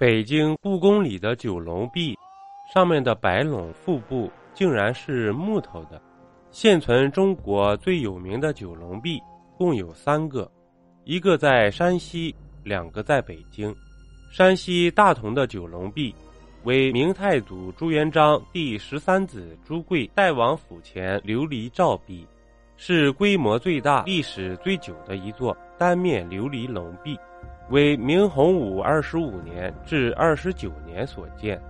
北京故宫里的九龙壁，上面的白龙腹部竟然是木头的。现存中国最有名的九龙壁共有三个，一个在山西，两个在北京。山西大同的九龙壁为明太祖朱元璋第十三子朱贵代王府前琉璃照壁，是规模最大、历史最久的一座单面琉璃龙壁。为明洪武二十五年至二十九年所建，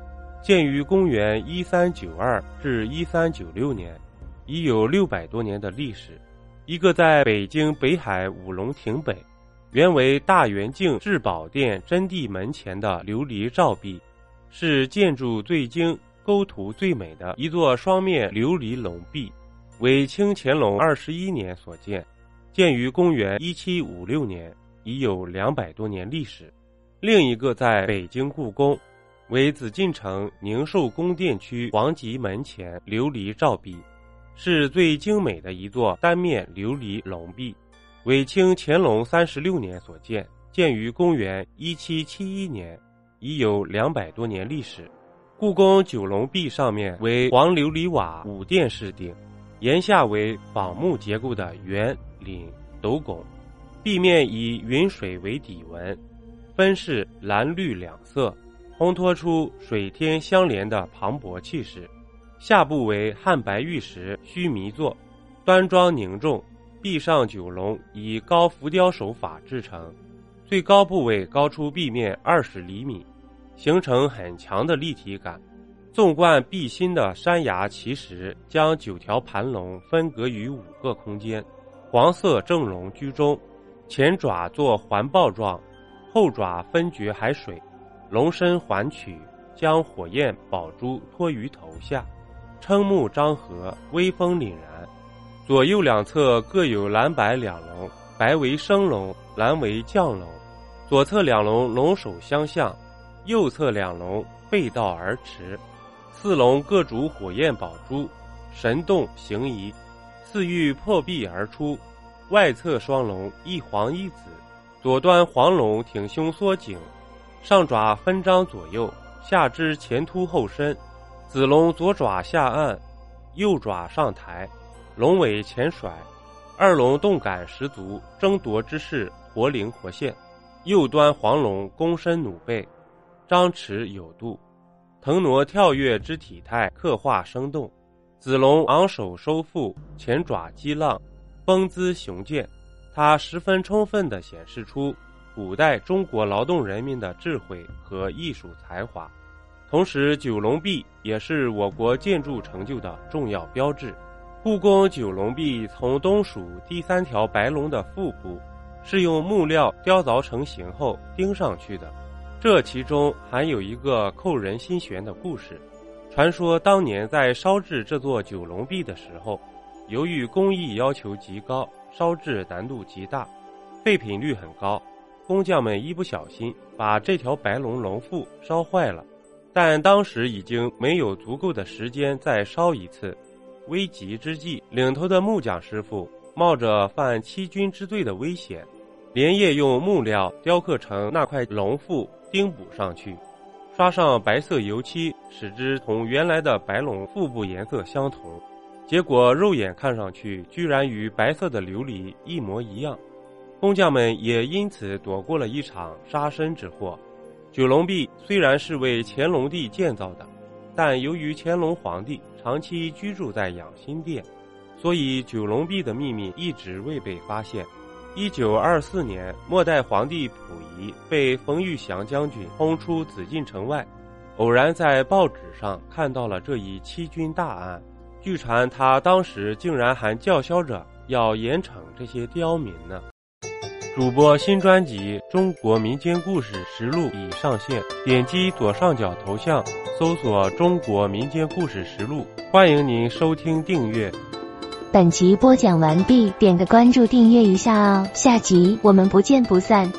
建于公元一三九二至一三九六年，已有六百多年的历史。一个在北京北海五龙亭北，原为大元敬至宝殿真谛门前的琉璃照壁，是建筑最精、构图最美的一座双面琉璃龙壁，为清乾隆二十一年所建，建于公元一七五六年。已有两百多年历史。另一个在北京故宫，为紫禁城宁寿宫殿区皇极门前琉璃照壁，是最精美的一座单面琉璃龙壁，为清乾隆三十六年所建，建于公元一七七一年，已有两百多年历史。故宫九龙壁上面为黄琉璃瓦五殿式顶，檐下为仿木结构的圆领斗拱。壁面以云水为底纹，分饰蓝绿两色，烘托出水天相连的磅礴气势。下部为汉白玉石须弥座，端庄凝重。壁上九龙以高浮雕手法制成，最高部位高出壁面二十厘米，形成很强的立体感。纵贯壁心的山崖奇石将九条盘龙分隔于五个空间，黄色正龙居中。前爪作环抱状，后爪分掘海水，龙身环曲，将火焰宝珠托于头下，瞠目张合，威风凛然。左右两侧各有蓝白两龙，白为升龙，蓝为降龙。左侧两龙龙首相向，右侧两龙背道而驰。四龙各主火焰宝珠，神动形移，似欲破壁而出。外侧双龙一黄一紫，左端黄龙挺胸缩颈，上爪分张左右，下肢前凸后伸；紫龙左爪下按，右爪上抬，龙尾前甩，二龙动感十足，争夺之势活灵活现。右端黄龙躬身弩背，张弛有度，腾挪跳跃之体态刻画生动；紫龙昂首收腹，前爪击浪。风姿雄健，它十分充分地显示出古代中国劳动人民的智慧和艺术才华。同时，九龙壁也是我国建筑成就的重要标志。故宫九龙壁从东数第三条白龙的腹部，是用木料雕凿成型后钉上去的。这其中还有一个扣人心弦的故事。传说当年在烧制这座九龙壁的时候。由于工艺要求极高，烧制难度极大，废品率很高，工匠们一不小心把这条白龙龙腹烧坏了。但当时已经没有足够的时间再烧一次，危急之际，领头的木匠师傅冒着犯欺君之罪的危险，连夜用木料雕刻成那块龙腹，钉补上去，刷上白色油漆，使之同原来的白龙腹部颜色相同。结果肉眼看上去，居然与白色的琉璃一模一样，工匠们也因此躲过了一场杀身之祸。九龙壁虽然是为乾隆帝建造的，但由于乾隆皇帝长期居住在养心殿，所以九龙壁的秘密一直未被发现。一九二四年，末代皇帝溥仪被冯玉祥将军轰出紫禁城外，偶然在报纸上看到了这一欺君大案。据传，他当时竟然还叫嚣着要严惩这些刁民呢。主播新专辑《中国民间故事实录》已上线，点击左上角头像，搜索“中国民间故事实录”，欢迎您收听订阅。本集播讲完毕，点个关注，订阅一下哦，下集我们不见不散。